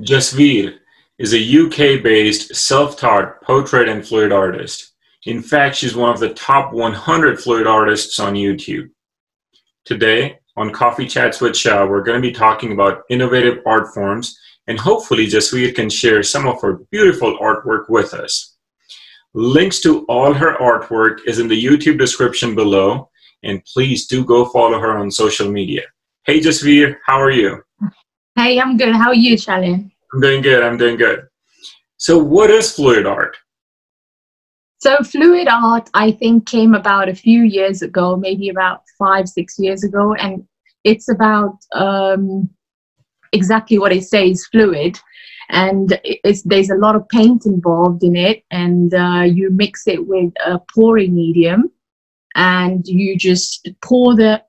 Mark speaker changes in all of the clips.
Speaker 1: Jasveer is a UK-based self-taught portrait and fluid artist. In fact, she's one of the top 100 fluid artists on YouTube. Today, on Coffee Chats with Shah, we're going to be talking about innovative art forms, and hopefully Jasveer can share some of her beautiful artwork with us. Links to all her artwork is in the YouTube description below, and please do go follow her on social media. Hey Jasveer, how are you?
Speaker 2: Hey, I'm good. How are you, Shalin?
Speaker 1: I'm doing good. I'm doing good. So, what is fluid art?
Speaker 2: So, fluid art, I think, came about a few years ago, maybe about five, six years ago, and it's about um, exactly what it says fluid. And it's, there's a lot of paint involved in it, and uh, you mix it with a pouring medium, and you just pour the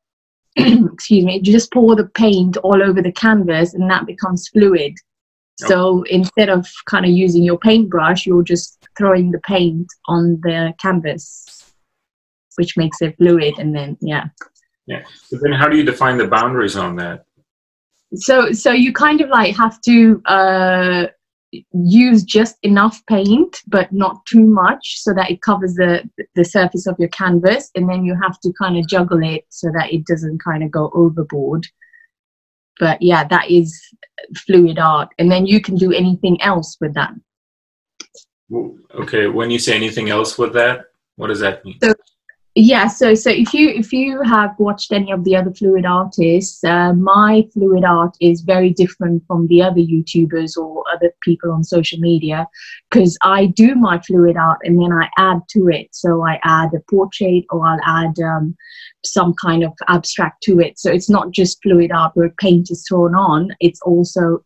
Speaker 2: excuse me, you just pour the paint all over the canvas, and that becomes fluid. So instead of kind of using your paintbrush, you're just throwing the paint on the canvas, which makes it fluid. And then, yeah.
Speaker 1: Yeah. So then, how do you define the boundaries on that?
Speaker 2: So, so you kind of like have to uh, use just enough paint, but not too much, so that it covers the the surface of your canvas. And then you have to kind of juggle it so that it doesn't kind of go overboard but yeah that is fluid art and then you can do anything else with that
Speaker 1: okay when you say anything else with that what does that mean
Speaker 2: so, yeah so so if you if you have watched any of the other fluid artists uh, my fluid art is very different from the other youtubers or other people on social media because i do my fluid art and then i add to it so i add a portrait or i'll add um, some kind of abstract to it so it's not just fluid art where paint is thrown on it's also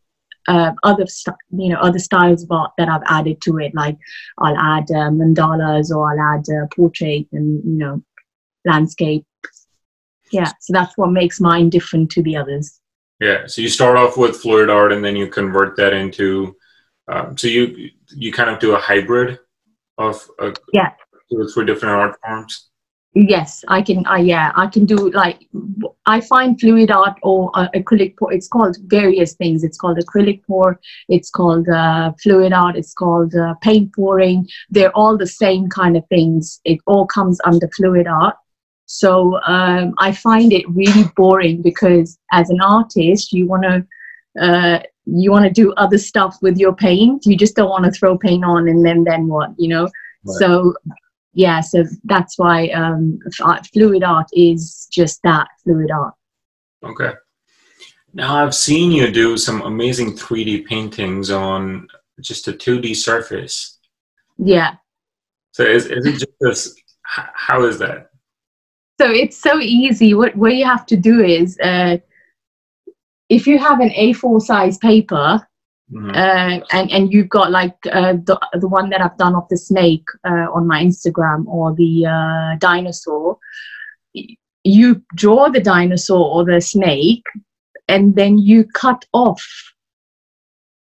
Speaker 2: uh, other st- you know other styles of art that I've added to it. Like I'll add uh, mandalas or I'll add uh, portrait and you know landscape. Yeah, so that's what makes mine different to the others.
Speaker 1: Yeah, so you start off with fluid art and then you convert that into. Um, so you you kind of do a hybrid of uh,
Speaker 2: yeah
Speaker 1: three different art forms
Speaker 2: yes i can i yeah i can do like i find fluid art or uh, acrylic pour it's called various things it's called acrylic pour it's called uh, fluid art it's called uh, paint pouring they're all the same kind of things it all comes under fluid art so um, i find it really boring because as an artist you want to uh, you want to do other stuff with your paint you just don't want to throw paint on and then then what you know Right. So yeah, so that's why um, fluid art is just that fluid art.
Speaker 1: Okay. Now I've seen you do some amazing 3D paintings on just a 2D surface.
Speaker 2: Yeah.
Speaker 1: So is, is it just this, how is that?
Speaker 2: So it's so easy. What, what you have to do is, uh, if you have an A4 size paper, Mm-hmm. Uh, and and you've got like uh, the the one that I've done of the snake uh, on my Instagram or the uh, dinosaur. You draw the dinosaur or the snake, and then you cut off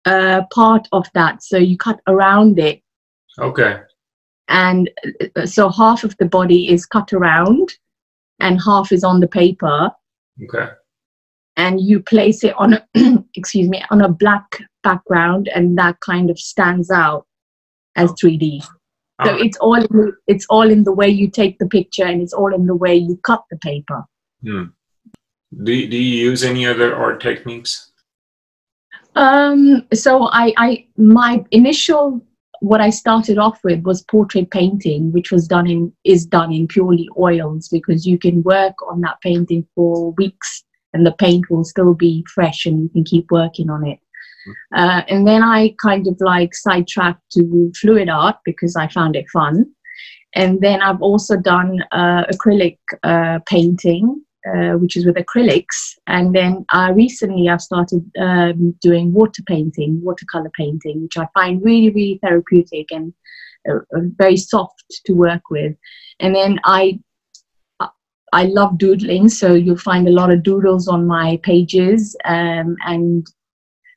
Speaker 2: uh, part of that. So you cut around it.
Speaker 1: Okay.
Speaker 2: And so half of the body is cut around, and half is on the paper.
Speaker 1: Okay.
Speaker 2: And you place it on a excuse me on a black background and that kind of stands out as 3D. So uh, it's all in the, it's all in the way you take the picture and it's all in the way you cut the paper.
Speaker 1: Hmm. Do, do you use any other art techniques?
Speaker 2: Um, so I, I my initial what I started off with was portrait painting, which was done in is done in purely oils because you can work on that painting for weeks and the paint will still be fresh and you can keep working on it. Uh, and then I kind of like sidetracked to fluid art because I found it fun. And then I've also done uh, acrylic uh, painting, uh, which is with acrylics. And then uh, recently I've started um, doing water painting, watercolor painting, which I find really, really therapeutic and uh, very soft to work with. And then I I love doodling, so you'll find a lot of doodles on my pages, um, and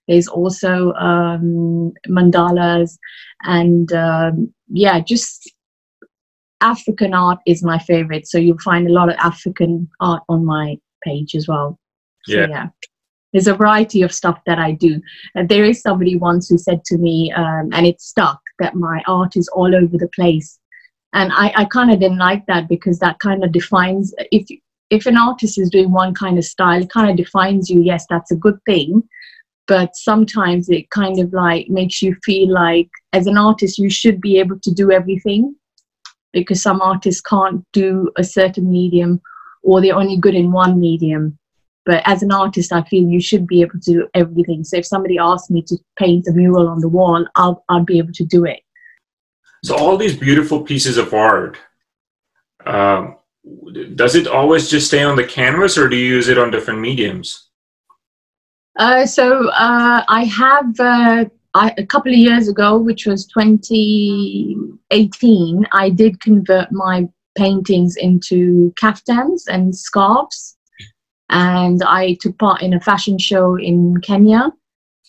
Speaker 2: there's also um, mandalas and um, yeah, just African art is my favorite. So you'll find a lot of African art on my page as well.
Speaker 1: So, yeah. yeah.
Speaker 2: there's a variety of stuff that I do. And there is somebody once who said to me, um, and it stuck, that my art is all over the place. And I, I kind of didn't like that because that kind of defines if if an artist is doing one kind of style, it kind of defines you. Yes, that's a good thing, but sometimes it kind of like makes you feel like as an artist you should be able to do everything because some artists can't do a certain medium or they're only good in one medium but as an artist, I feel you should be able to do everything. So if somebody asks me to paint a mural on the wall, I'll, I'll be able to do it.
Speaker 1: So all these beautiful pieces of art, um, does it always just stay on the canvas or do you use it on different mediums?
Speaker 2: Uh, so uh, I have uh, I, a couple of years ago, which was 2018, I did convert my paintings into kaftans and scarves and I took part in a fashion show in Kenya.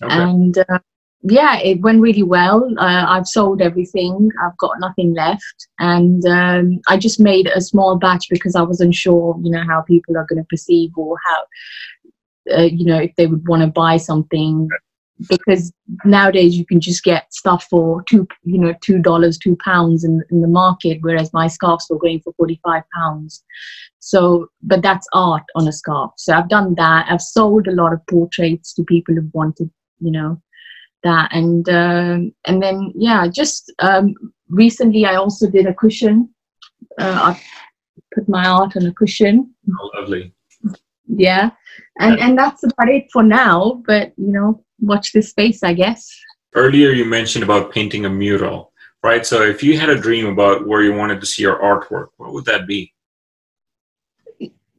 Speaker 2: Okay. And uh, yeah, it went really well. Uh, I've sold everything. I've got nothing left, and um, I just made a small batch because I wasn't sure, you know, how people are going to perceive or how, uh, you know, if they would want to buy something because nowadays you can just get stuff for two you know two dollars two pounds in, in the market whereas my scarves were going for 45 pounds. So but that's art on a scarf. So i've done that. I've sold a lot of portraits to people who wanted you know that. And um, and then yeah just um, recently i also did a cushion. Uh, i put my art on a cushion.
Speaker 1: Oh, lovely.
Speaker 2: Yeah. And and that's about it for now but you know watch this space, I guess.
Speaker 1: Earlier, you mentioned about painting a mural, right? So, if you had a dream about where you wanted to see your artwork, what would that be?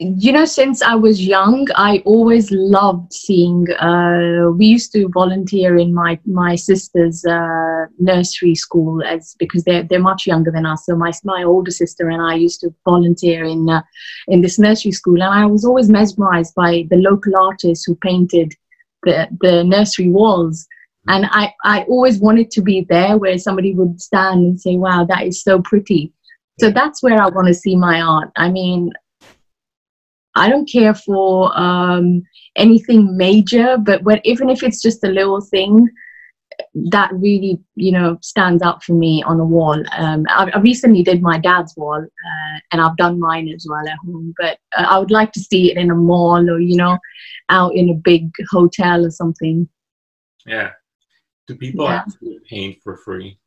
Speaker 2: you know since i was young i always loved seeing uh, we used to volunteer in my my sister's uh, nursery school as because they're they're much younger than us so my my older sister and i used to volunteer in uh, in this nursery school and i was always mesmerized by the local artists who painted the, the nursery walls. And I, I always wanted to be there where somebody would stand and say, wow, that is so pretty. So that's where I want to see my art. I mean, I don't care for um, anything major, but when, even if it's just a little thing, that really you know stands out for me on a wall um, I, I, recently did my dad's wall uh, and i've done mine as well at home but uh, i would like to see it in a mall or you know out in a big hotel or something
Speaker 1: yeah do people yeah. actually paint for free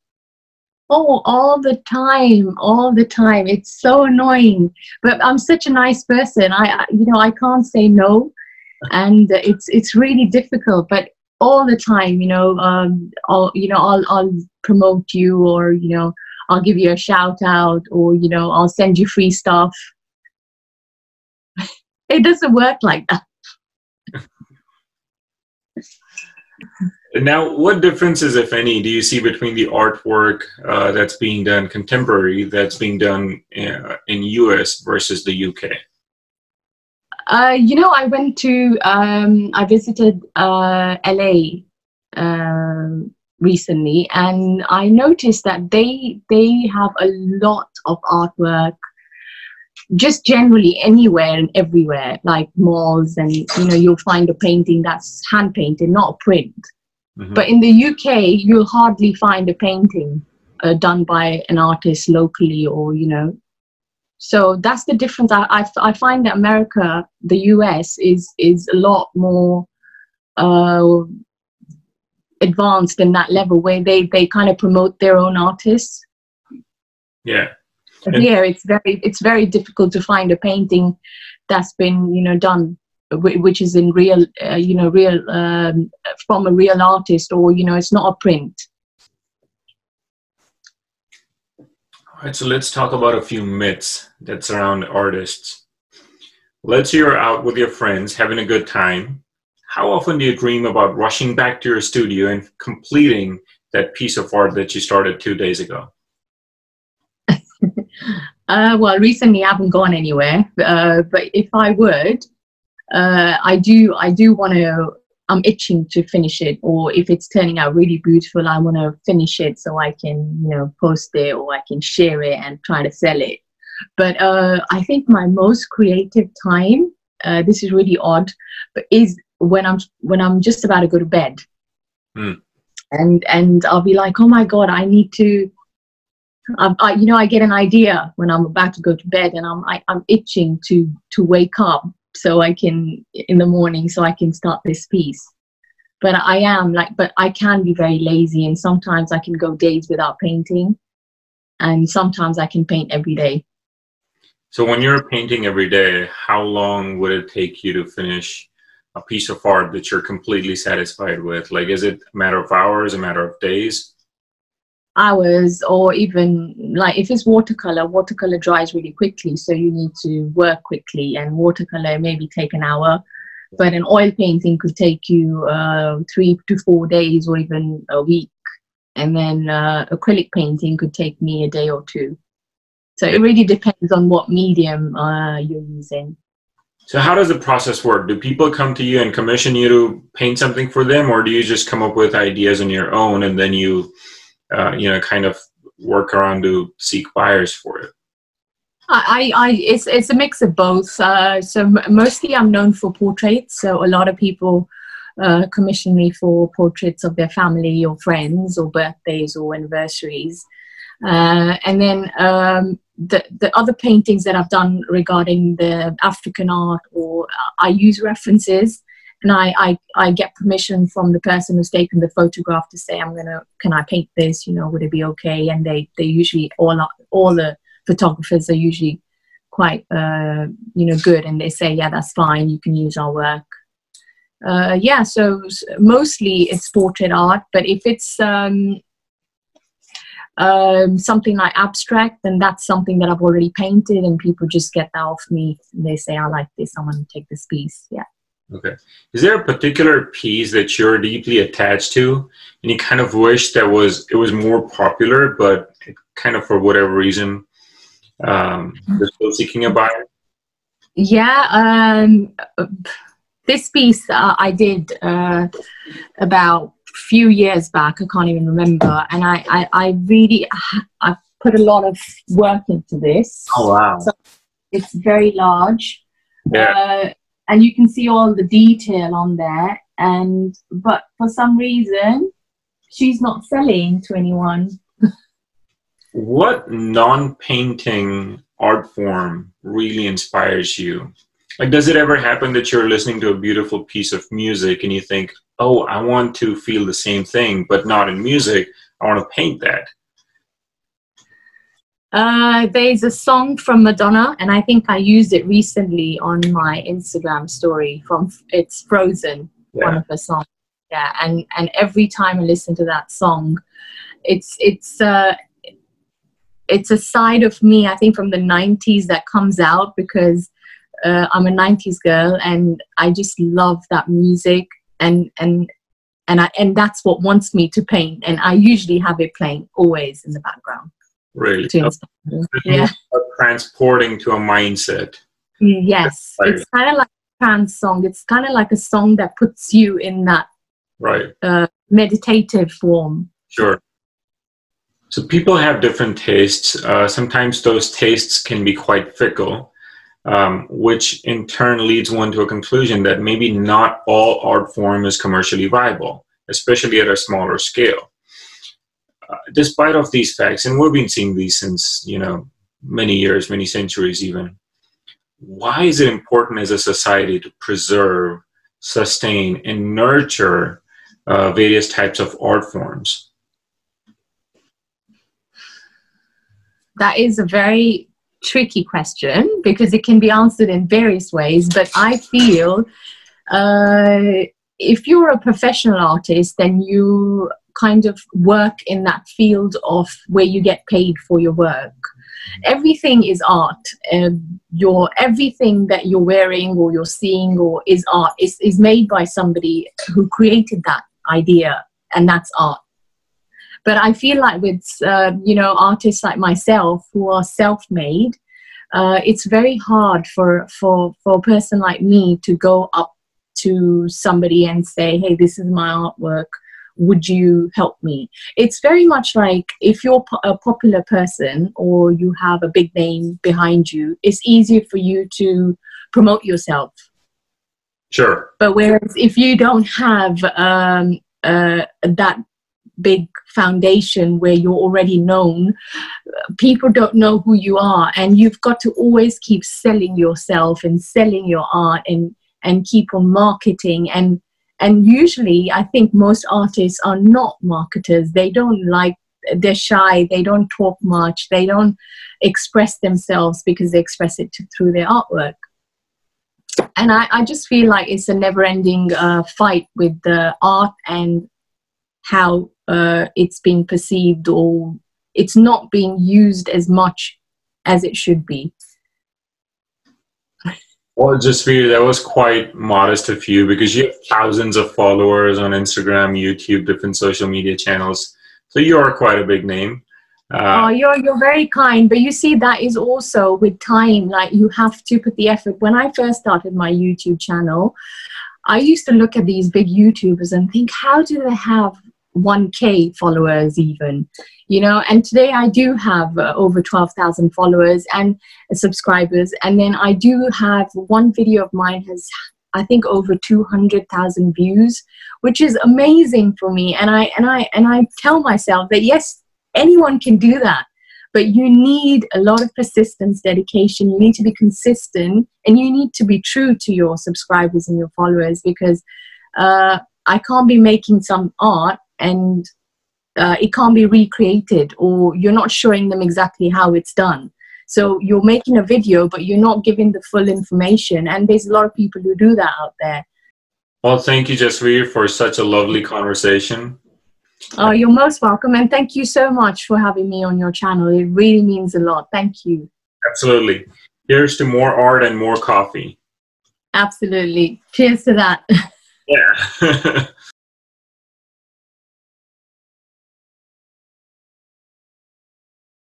Speaker 2: Oh, all the time, all the time. It's so annoying. But I'm such a nice person. I, you know, I can't say no, and it's it's really difficult. But all the time you know um I'll you know I'll I'll promote you or you know I'll give you a shout out or you know I'll send you free stuff. It doesn't work like that.
Speaker 1: Now what differences if any do you see between the artwork uh, that's being done contemporary that's being done in, uh, in us versus the uk
Speaker 2: uh, you know, I went to, um, I visited uh, LA uh, recently, and I noticed that they they have a lot of artwork, just generally anywhere and everywhere, like malls, and you know, you'll find a painting that's hand painted, not a print. Mm-hmm. But in the UK, you'll hardly find a painting uh, done by an artist locally, or you know, so that's the difference. I, I, I find that America, the US, is is a lot more uh, advanced in that level where they they kind of promote their own artists.
Speaker 1: Yeah.
Speaker 2: And here it's very it's very difficult to find a painting that's been you know done which is in real uh, you know real um, from a real artist or you know it's not a print
Speaker 1: All right, so let's talk about a few myths that surround artists. Let's say you're out with your friends having a good time. How often do you dream about rushing back to your studio and completing that piece of art that you started two days ago?
Speaker 2: uh, well, recently I haven't gone anywhere, uh, but if I would, uh, I do. I do want to I'm itching to finish it, or if it's turning out really beautiful, I want to finish it so I can, you know, post it or I can share it and try to sell it. But uh, I think my most creative time, uh, this is really odd, but is when I'm when I'm just about to go to bed,
Speaker 1: Hmm.
Speaker 2: and and I'll be like, oh my god, I need to. I, I, you know, I get an idea when I'm about to go to bed, and I'm I, I'm itching to to wake up so I can in the morning so I can start this piece. But I am like, but I can be very lazy, and sometimes I can go days without painting, and sometimes I can paint every day.
Speaker 1: So when you're painting every day, how long would it take you to finish a piece of art that you're completely satisfied with? Like, is it a matter of hours, a matter of days?
Speaker 2: Hours or even like if it's watercolor watercolor dries really quickly so you need to work quickly and watercolor maybe take an hour. But an oil painting could take you uh, three to four days or even a week. And then uh, acrylic painting could take me a day or two. So it really depends on what medium uh, you're using.
Speaker 1: So how does the process work? Do people come to you and commission you to paint something for them, or do you just come up with ideas on your own and then you, uh, you know, kind of work around to seek buyers for it?
Speaker 2: I, I, it's it's a mix of both. Uh, so mostly I'm known for portraits. So a lot of people uh, commission me for portraits of their family or friends or birthdays or anniversaries. Uh, and then um, the the other paintings that I've done regarding the African art, or I use references, and I, I I get permission from the person who's taken the photograph to say I'm gonna can I paint this? You know, would it be okay? And they they usually all all the photographers are usually quite uh, you know good. And they say yeah that's fine. You can use our work. Uh, yeah so mostly it's portrait art. But if it's um, um, something like abstract then that's something that i've already painted and people just get that off me. They say i like this. I want to take this piece. Yeah
Speaker 1: Okay. Is there a particular piece that you're deeply attached to, and you kind of wish that was it was more popular, but it kind of for whatever reason, um, you're still seeking a buyer?
Speaker 2: Yeah, um, this piece uh, I did uh, about a few years back. I can't even remember, and I, I, I really, I put a lot of work into this.
Speaker 1: Oh wow!
Speaker 2: So- It's very large,
Speaker 1: Yeah.
Speaker 2: uh, and you can see all the detail on there. And but for some reason, she's not selling to anyone.
Speaker 1: What non-painting art form really inspires you? Like, does it ever happen that you're listening to a beautiful piece of music and you think, "Oh, I want to feel the same thing, but not in music. I want to paint that."
Speaker 2: Uh, there's a song from Madonna, and I think I used it recently on my Instagram story. From it's Frozen, one of her songs. Yeah, and and every time I listen to that song, it's it's uh, it's a side of me I think from the '90s that comes out because uh, I'm a '90s girl, and I just love that music, and and and I, and that's what wants me to paint, and I usually have it playing always in the background
Speaker 1: Really,
Speaker 2: to inspire. Yeah.
Speaker 1: Transporting to a mindset.
Speaker 2: Yes,
Speaker 1: Right.
Speaker 2: it's kind of like a trance song. It's kind of like a song that puts you in that
Speaker 1: Right.
Speaker 2: uh, meditative form.
Speaker 1: Sure. So people have different tastes. Uh, sometimes those tastes can be quite fickle, um, which in turn leads one to a conclusion that maybe not all art form is commercially viable, especially at a smaller scale. Despite of these facts, and we've been seeing these since you know many years, many centuries, even. Why is it important as a society to preserve, sustain, and nurture uh, various types of art forms?
Speaker 2: That is a very tricky question because it can be answered in various ways. But I feel uh, if you're a professional artist, then you kind of work in that field of where you get paid for your work. Everything is art. Um, your everything that you're wearing or you're seeing or is art is, is made by somebody who created that idea, and that's art but I feel like with uh, you know artists like myself who are self-made, uh, it's very hard for for for a person like me to go up to somebody and say, "Hey, this is my artwork. Would you help me?" It's very much like if you're a popular person or you have a big name behind you, it's easier for you to promote yourself
Speaker 1: Sure.
Speaker 2: But whereas if you don't have um, uh, that big foundation where you're already known, people don't know who you are, and you've got to always keep selling yourself and selling your art and and keep on marketing and and usually i think most artists are not marketers. They don't like they're shy. They don't talk much. They don't express themselves because they express it to, through their artwork. And I, I just feel like it's a never ending uh, fight with the art and how uh, it's being perceived or it's not being used as much as it should be.
Speaker 1: Well, just for you, that was quite modest of you because you have thousands of followers on Instagram, YouTube, different social media channels. So you are quite a big name.
Speaker 2: Uh, oh, you're you're very kind, but you see that is also with time. Like you have to put the effort. When I first started my YouTube channel, I used to look at these big YouTubers and think, how do they have 1k followers even you know and today i do have uh, over 12000 followers and uh, subscribers. And then i do have one video of mine has i think over 200000 views which is amazing for me. And i and i and i tell myself that yes anyone can do that but you need a lot of persistence dedication. You need to be consistent and you need to be true to your subscribers and your followers because uh, i can't be making some art and uh, it can't be recreated or you're not showing them exactly how it's done. So you're making a video but you're not giving the full information and there's a lot of people who do that out there.
Speaker 1: Well thank you jasveer for such a lovely conversation.
Speaker 2: Oh you're most welcome and thank you so much for having me on your channel. It really means a lot. Thank you.
Speaker 1: Absolutely. Here's to more art and more coffee.
Speaker 2: Absolutely. Cheers to that.
Speaker 1: Yeah